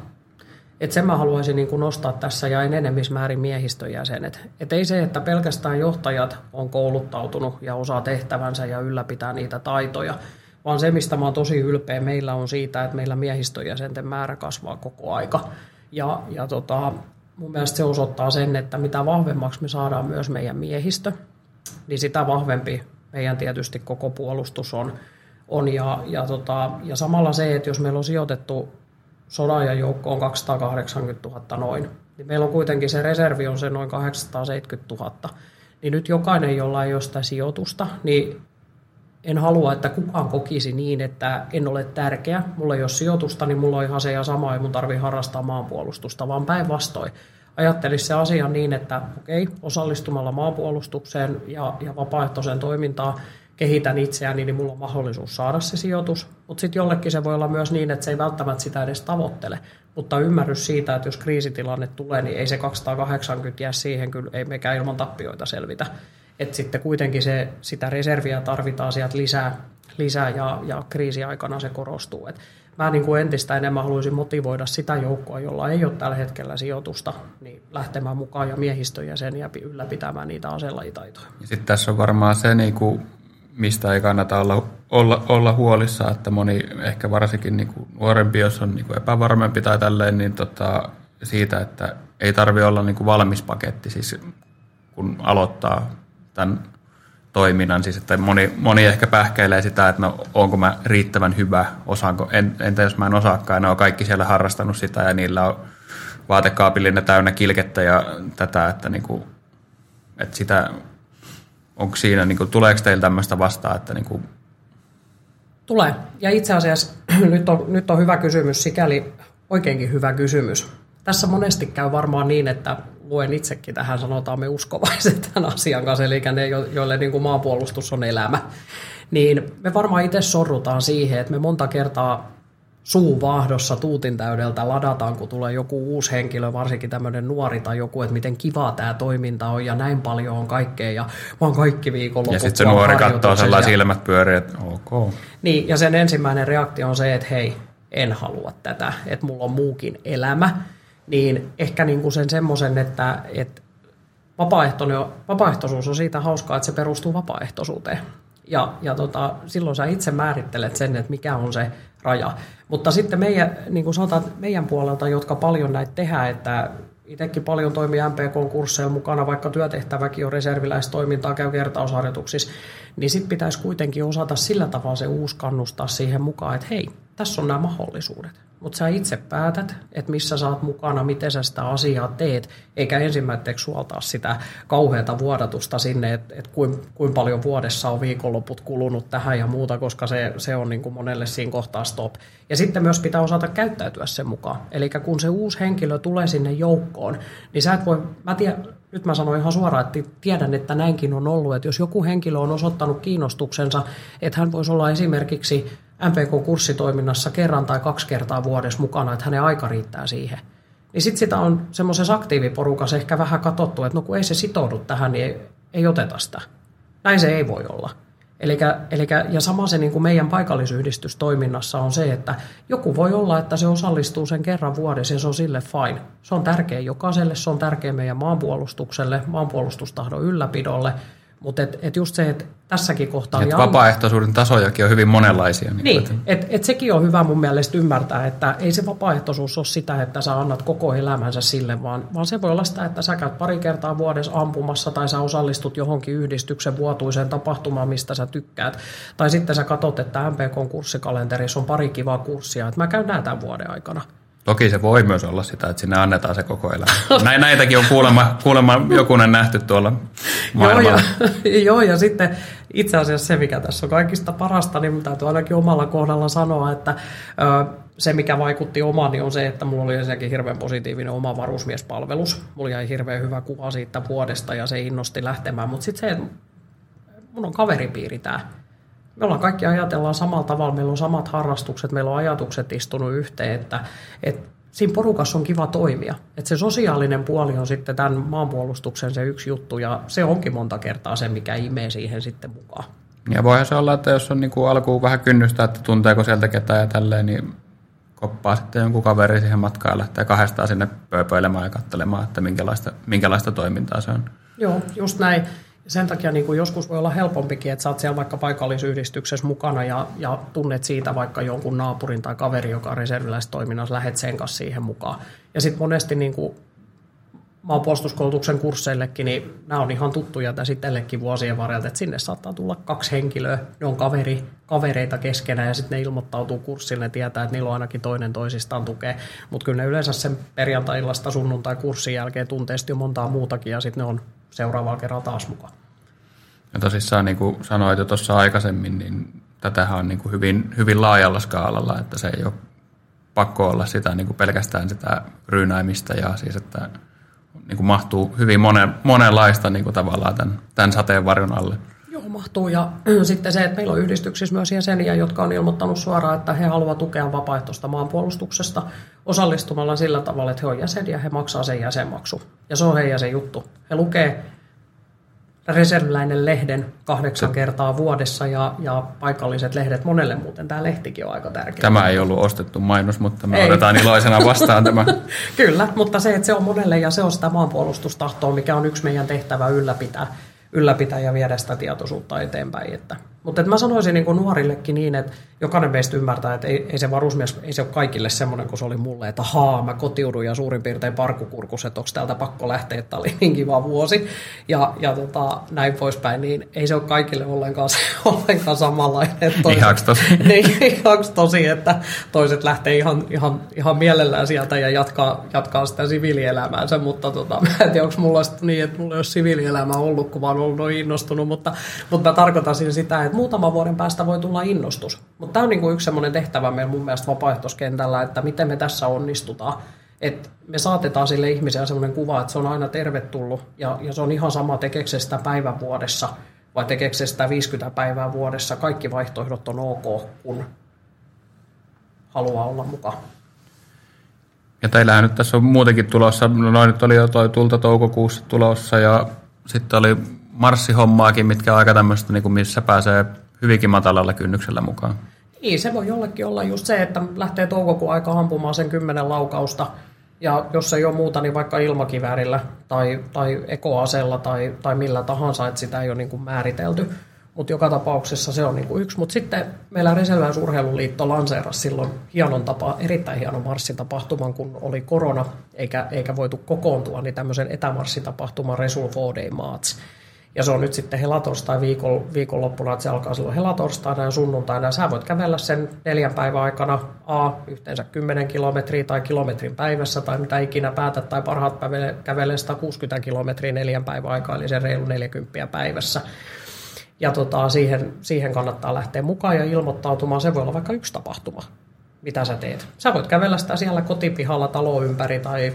Speaker 1: Et sen mä haluaisin niin kuin nostaa tässä ja enemmismäärin miehistön jäsenet. Et ei se, että pelkästään johtajat on kouluttautunut ja osaa tehtävänsä ja ylläpitää niitä taitoja, vaan se, mistä mä oon tosi ylpeä meillä on siitä, että meillä miehistön jäsenten määrä kasvaa koko aika. Ja, ja tota, mun mielestä se osoittaa sen, että mitä vahvemmaksi me saadaan myös meidän miehistö, niin sitä vahvempi meidän tietysti koko puolustus on. on ja, ja, tota, ja samalla se, että jos meillä on sijoitettu sodan joukko on 280 000 noin, niin meillä on kuitenkin se reservi on se noin 870 000. Niin nyt jokainen, jolla ei ole sitä sijoitusta, niin en halua, että kukaan kokisi niin, että en ole tärkeä. Mulla ei ole sijoitusta, niin mulla on ihan se ja sama, ei mun tarvi harrastaa maanpuolustusta, vaan päinvastoin. Ajattelisi se asia niin, että okei, osallistumalla maanpuolustukseen ja, ja vapaaehtoiseen toimintaan kehitän itseäni, niin mulla on mahdollisuus saada se sijoitus. Mutta sitten jollekin se voi olla myös niin, että se ei välttämättä sitä edes tavoittele. Mutta ymmärrys siitä, että jos kriisitilanne tulee, niin ei se 280 jää siihen, kyllä ei mekään ilman tappioita selvitä. Että sitten kuitenkin se, sitä reserviä tarvitaan sieltä lisää, lisää ja, ja kriisiaikana se korostuu. Et mä niin kuin entistä enemmän haluaisin motivoida sitä joukkoa, jolla ei ole tällä hetkellä sijoitusta, niin lähtemään mukaan ja miehistöjä sen ja ylläpitämään niitä aselajitaitoja.
Speaker 2: Ja sitten tässä on varmaan se niin kuin mistä ei kannata olla, olla, olla huolissa, että moni ehkä varsinkin niin kuin nuorempi, jos on niin kuin epävarmempi tai tälleen, niin tota, siitä, että ei tarvi olla niin kuin valmis paketti, siis kun aloittaa tämän toiminnan. Siis että moni, moni ehkä pähkäilee sitä, että no, onko mä riittävän hyvä, osaanko, en, entä jos mä en osaakaan, ne on kaikki siellä harrastanut sitä ja niillä on vaatekaapillinen täynnä kilkettä ja tätä, että, niin kuin, että sitä onko siinä, niin kuin, tuleeko teillä tämmöistä vastaan, että niin kuin...
Speaker 1: Tulee. Ja itse asiassa nyt on, nyt on hyvä kysymys, sikäli oikeinkin hyvä kysymys. Tässä monesti käy varmaan niin, että luen itsekin tähän, sanotaan me uskovaiset tämän asian kanssa, eli ne, joille niin kuin maanpuolustus on elämä. Niin me varmaan itse sorrutaan siihen, että me monta kertaa suuvaahdossa tuutin täydeltä ladataan, kun tulee joku uusi henkilö, varsinkin tämmöinen nuori tai joku, että miten kivaa tämä toiminta on ja näin paljon on kaikkea ja vaan kaikki viikonloput.
Speaker 2: Ja sitten se nuori katsoo sellainen silmät pyöriä, että ok.
Speaker 1: Niin, ja sen ensimmäinen reaktio on se, että hei, en halua tätä, että mulla on muukin elämä. Niin ehkä niin kuin sen semmoisen, että, että vapaaehtoisuus on siitä hauskaa, että se perustuu vapaaehtoisuuteen. Ja, ja tota, silloin sä itse määrittelet sen, että mikä on se raja. Mutta sitten meidän, niin kuin sanotaan, meidän puolelta, jotka paljon näitä tehdään, että itsekin paljon toimii MPK-kursseilla mukana, vaikka työtehtäväkin on reserviläistoimintaa, käy kertausharjoituksissa, niin sitten pitäisi kuitenkin osata sillä tavalla se uusi kannustaa siihen mukaan, että hei, tässä on nämä mahdollisuudet. Mutta sä itse päätät, että missä sä oot mukana, miten sä sitä asiaa teet, eikä ensimmäiseksi suoltaa sitä kauheata vuodatusta sinne, että et kuinka kuin paljon vuodessa on viikonloput kulunut tähän ja muuta, koska se, se on niin kuin monelle siinä kohtaa stop. Ja sitten myös pitää osata käyttäytyä sen mukaan. Eli kun se uusi henkilö tulee sinne joukkoon, niin sä et voi, mä tiedän, nyt mä sanoin ihan suoraan, että tiedän, että näinkin on ollut, että jos joku henkilö on osoittanut kiinnostuksensa, että hän voisi olla esimerkiksi MPK-kurssitoiminnassa kerran tai kaksi kertaa vuodessa mukana, että hänen aika riittää siihen. Niin sitten sitä on semmoisessa aktiiviporukassa ehkä vähän katsottu, että no kun ei se sitoudu tähän, niin ei, ei oteta sitä. Näin se ei voi olla. Elikkä, elikkä, ja sama se niin kuin meidän paikallisyhdistystoiminnassa on se, että joku voi olla, että se osallistuu sen kerran vuodessa ja se on sille fine. Se on tärkeä jokaiselle, se on tärkeä meidän maanpuolustukselle, maanpuolustustahdon ylläpidolle, mutta et, et just se, että tässäkin kohtaa...
Speaker 2: Et vapaaehtoisuuden tasojakin on hyvin monenlaisia.
Speaker 1: Niin, niin että et sekin on hyvä mun mielestä ymmärtää, että ei se vapaaehtoisuus ole sitä, että sä annat koko elämänsä sille, vaan, vaan se voi olla sitä, että sä käyt pari kertaa vuodessa ampumassa tai sä osallistut johonkin yhdistyksen vuotuiseen tapahtumaan, mistä sä tykkäät. Tai sitten sä katsot, että MPK kurssikalenterissa on pari kivaa kurssia, että mä käyn nää tämän vuoden aikana.
Speaker 2: Toki se voi myös olla sitä, että sinne annetaan se koko elämä. Näin, näitäkin on kuulemma, kuulemma jokunen nähty tuolla maailmalla.
Speaker 1: joo, ja, joo, ja sitten itse asiassa se, mikä tässä on kaikista parasta, niin täytyy ainakin omalla kohdalla sanoa, että ö, se, mikä vaikutti omaan, niin on se, että mulla oli ensinnäkin hirveän positiivinen oma varusmiespalvelus. Mulla jäi hirveän hyvä kuva siitä vuodesta ja se innosti lähtemään, mutta sitten se, että mun on kaveripiiri tämä me ollaan kaikki ajatellaan samalla tavalla, meillä on samat harrastukset, meillä on ajatukset istunut yhteen, että, että siinä porukassa on kiva toimia. Että se sosiaalinen puoli on sitten tämän maanpuolustuksen se yksi juttu, ja se onkin monta kertaa se, mikä imee siihen sitten mukaan.
Speaker 2: Ja voihan se olla, että jos on niin kuin alkuun vähän kynnystä, että tunteeko sieltä ketään ja tälleen, niin koppaa sitten jonkun kaveri siihen matkaan ja lähtee kahdestaan sinne pööpöilemään ja katselemaan, että minkälaista, minkälaista toimintaa se on.
Speaker 1: Joo, just näin sen takia niin kuin joskus voi olla helpompikin, että sä oot siellä vaikka paikallisyhdistyksessä mukana ja, ja tunnet siitä vaikka jonkun naapurin tai kaveri, joka on reserviläistoiminnassa, lähet sen kanssa siihen mukaan. Ja sitten monesti niin kuin maanpuolustuskoulutuksen kursseillekin, niin nämä on ihan tuttuja tässä itsellekin vuosien varrelta, että sinne saattaa tulla kaksi henkilöä, ne on kaveri, kavereita keskenään ja sitten ne ilmoittautuu kurssille, ne tietää, että niillä on ainakin toinen toisistaan tukea, mutta kyllä ne yleensä sen perjantai-illasta sunnuntai-kurssin jälkeen tuntee jo montaa muutakin ja sitten ne on seuraavalla kerralla taas mukaan.
Speaker 2: Ja tosissaan niin kuin sanoit jo tuossa aikaisemmin, niin tätähän on niin kuin hyvin, hyvin laajalla skaalalla, että se ei ole pakko olla sitä niin kuin pelkästään sitä ryynäimistä ja siis, että niin kuin mahtuu hyvin monen, monenlaista niin kuin tavallaan tämän, tämän sateenvarjon alle.
Speaker 1: Mahtuu. Ja sitten se, että meillä on yhdistyksissä myös jäseniä, jotka on ilmoittanut suoraan, että he haluavat tukea vapaaehtoista maanpuolustuksesta osallistumalla sillä tavalla, että he on jäseniä, he maksaa sen jäsenmaksu. Ja se on heidän se juttu. He lukee reserviläinen lehden kahdeksan kertaa vuodessa ja, ja paikalliset lehdet. Monelle muuten tämä lehtikin on aika tärkeä.
Speaker 2: Tämä ei ollut ostettu mainos, mutta me ei. otetaan iloisena vastaan tämä.
Speaker 1: Kyllä, mutta se, että se on monelle ja se on sitä maanpuolustustahtoa, mikä on yksi meidän tehtävä ylläpitää, ylläpitää ja viedä sitä tietoisuutta eteenpäin. Että mutta mä sanoisin niin nuorillekin niin, että jokainen meistä ymmärtää, että ei, ei se varusmies, ei se ole kaikille semmoinen kuin se oli mulle, että haa, mä kotiudun ja suurin piirtein parkukurkus, että onko täältä pakko lähteä, että oli niin kiva vuosi ja, ja tota, näin poispäin, niin ei se ole kaikille ollenkaan, se, ollenkaan samanlainen.
Speaker 2: Ihaks tosi.
Speaker 1: Ihaks tosi, että toiset lähtee ihan, ihan, ihan mielellään sieltä ja jatkaa, jatkaa sitä siviilielämäänsä, mutta tota, mä en tiedä, onko mulla niin, että mulla ei ole siviilielämää ollut, kun mä oon ollut noin innostunut, mutta, mutta mä tarkoitan sitä, että muutaman vuoden päästä voi tulla innostus. Mutta tämä on niinku yksi sellainen tehtävä meillä mun mielestä vapaaehtoiskentällä, että miten me tässä onnistutaan. Et me saatetaan sille ihmiselle sellainen kuva, että se on aina tervetullut ja, ja se on ihan sama tekeekö sitä päivän vuodessa vai tekeekö sitä 50 päivää vuodessa. Kaikki vaihtoehdot on ok, kun haluaa olla mukaan.
Speaker 2: Ja teillähän nyt tässä on muutenkin tulossa, no nyt oli jo toi tulta toukokuussa tulossa ja sitten oli marssihommaakin, mitkä on aika tämmöistä, niin kuin missä pääsee hyvinkin matalalla kynnyksellä mukaan.
Speaker 1: Niin, se voi jollekin olla just se, että lähtee toukokuun aika ampumaan sen kymmenen laukausta, ja jos ei ole muuta, niin vaikka ilmakiväärillä tai, tai ekoaseella tai, tai millä tahansa, että sitä ei ole niin kuin määritelty. Mutta joka tapauksessa se on niinku yksi. Mutta sitten meillä Reserväysurheiluliitto lanseerasi silloin hienon tapa, erittäin hienon marssitapahtuman, kun oli korona, eikä, eikä voitu kokoontua, niin tämmöisen etämarssitapahtuman Resul 4 Day. Ja se on nyt sitten helatorstai viikon, viikonloppuna, että se alkaa silloin helatorstaina ja sunnuntaina. Ja sä voit kävellä sen neljän päivän aikana A, yhteensä 10 kilometriä tai kilometrin päivässä tai mitä ikinä päätät, tai parhaat kävelee 160 kilometriä neljän päivän aikaa, eli se reilu 40 päivässä. Ja tota, siihen, siihen kannattaa lähteä mukaan ja ilmoittautumaan. Se voi olla vaikka yksi tapahtuma, mitä sä teet. Sä voit kävellä sitä siellä kotipihalla talo ympäri tai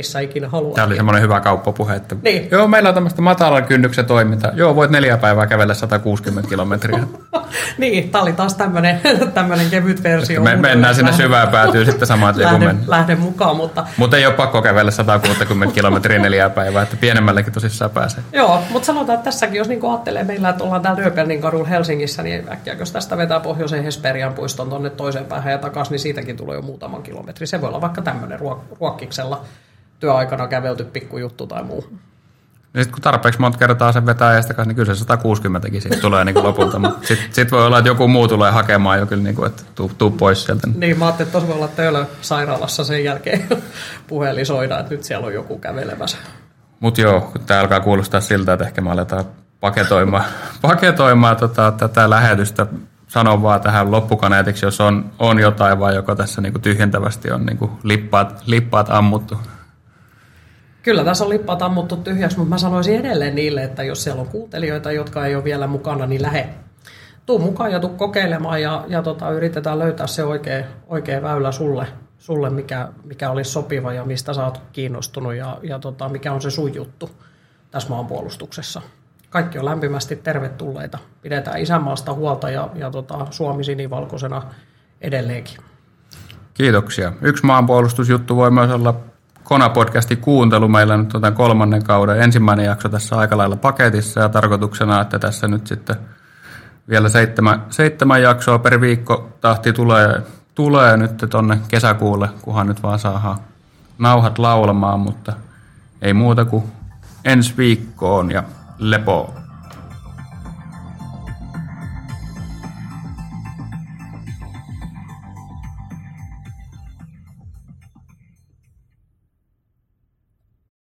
Speaker 1: missä ikinä haluat.
Speaker 2: Tämä oli semmoinen hyvä kauppapuhe, että
Speaker 1: Niin.
Speaker 2: joo, meillä on tämmöistä matalan kynnyksen toiminta. Joo, voit neljä päivää kävellä 160 kilometriä.
Speaker 1: niin, tämä oli taas tämmöinen, tämmöinen kevyt versio.
Speaker 2: Me mennään sinne syvään päätyy sitten samaan tien
Speaker 1: lähden, lähden mukaan, mutta
Speaker 2: Mutta ei ole pakko kävellä 160 kilometriä neljää päivää, että pienemmällekin tosissaan pääsee.
Speaker 1: Joo, mutta sanotaan, että tässäkin, jos niin ajattelee meillä, että ollaan täällä Rööpernin kadulla Helsingissä, niin äkkiä, jos tästä vetää pohjoiseen Hesperian puiston tuonne toiseen päähän ja takaisin, niin siitäkin tulee jo muutaman kilometri. Se voi olla vaikka tämmöinen ruok- ruokkiksella työaikana kävelty pikkujuttu tai muu.
Speaker 2: Ja sitten kun tarpeeksi monta kertaa sen vetää ja kanssa, niin kyllä se 160 sitten tulee niin kuin lopulta. Mutta sitten sit voi olla, että joku muu tulee hakemaan jo kyllä, niin kuin, että tuu, tuu pois sieltä.
Speaker 1: Niin, mä ajattelin, että tuossa voi olla töillä sairaalassa sen jälkeen puhelin soida, että nyt siellä on joku kävelemässä.
Speaker 2: Mutta joo, kun tämä alkaa kuulostaa siltä, että ehkä me aletaan paketoimaan, paketoimaan tota, tätä lähetystä. Sanon vaan tähän loppukaneetiksi, jos on, on jotain vai joko tässä niinku tyhjentävästi on niinku lippaat, lippaat ammuttu.
Speaker 1: Kyllä tässä on lippaat ammuttu tyhjäksi, mutta mä sanoisin edelleen niille, että jos siellä on kuuntelijoita, jotka ei ole vielä mukana, niin lähe. Tuu mukaan ja tuu kokeilemaan ja, ja tota, yritetään löytää se oikea, oikea väylä sulle, sulle mikä, mikä olisi sopiva ja mistä sä oot kiinnostunut ja, ja tota, mikä on se sun juttu tässä maanpuolustuksessa. Kaikki on lämpimästi tervetulleita. Pidetään isänmaasta huolta ja, ja tota, Suomi sinivalkoisena edelleenkin.
Speaker 2: Kiitoksia. Yksi maanpuolustusjuttu voi myös olla Kona-podcastin kuuntelu. Meillä nyt on tämän kolmannen kauden ensimmäinen jakso tässä aika lailla paketissa ja tarkoituksena, että tässä nyt sitten vielä seitsemän, seitsemän jaksoa per viikko tahti tulee, tulee nyt tonne kesäkuulle, kunhan nyt vaan saadaan nauhat laulamaan, mutta ei muuta kuin ensi viikkoon ja lepoon.